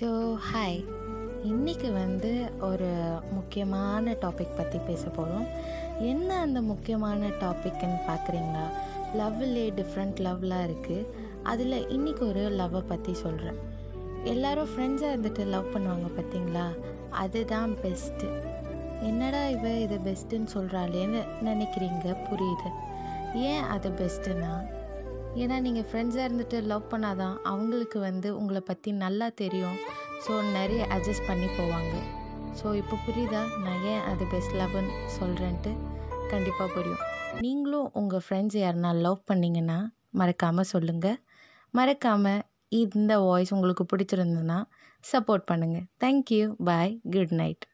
So hi இன்றைக்கி வந்து ஒரு முக்கியமான டாபிக் பற்றி பேச போகிறோம் என்ன அந்த முக்கியமான டாபிக்னு பார்க்குறீங்களா லவ்லே டிஃப்ரெண்ட் லவ்லாம் இருக்குது அதில் இன்னைக்கு ஒரு லவ்வை பற்றி சொல்கிறேன் எல்லாரும் ஃப்ரெண்ட்ஸாக இருந்துட்டு லவ் பண்ணுவாங்க பார்த்தீங்களா அதுதான் பெஸ்ட்டு என்னடா இவ இது பெஸ்ட்டுன்னு சொல்கிறாளேன்னு நினைக்கிறீங்க? புரியுது. ஏன் அது பெஸ்ட்டுன்னா ஏன்னா நீங்கள் ஃப்ரெண்ட்ஸாக இருந்துட்டு லவ் பண்ணாதான் அவங்களுக்கு வந்து உங்களை பற்றி நல்லா தெரியும். ஸோ நிறைய அட்ஜஸ்ட் பண்ணி போவாங்க. ஸோ இப்போ புரியுதா? நான் ஏன் அது பெஸ்ட் லவ்னு சொல்கிறேன்ட்டு கண்டிப்பாக புரியும். நீங்களும் உங்கள் ஃப்ரெண்ட்ஸ் யாருனா லவ் பண்ணிங்கன்னா மறக்காமல் சொல்லுங்கள் மறக்காமல் இந்த வாய்ஸ் உங்களுக்கு பிடிச்சிருந்ததுன்னா சப்போர்ட் பண்ணுங்கள் தேங்க்யூ பாய் குட் நைட்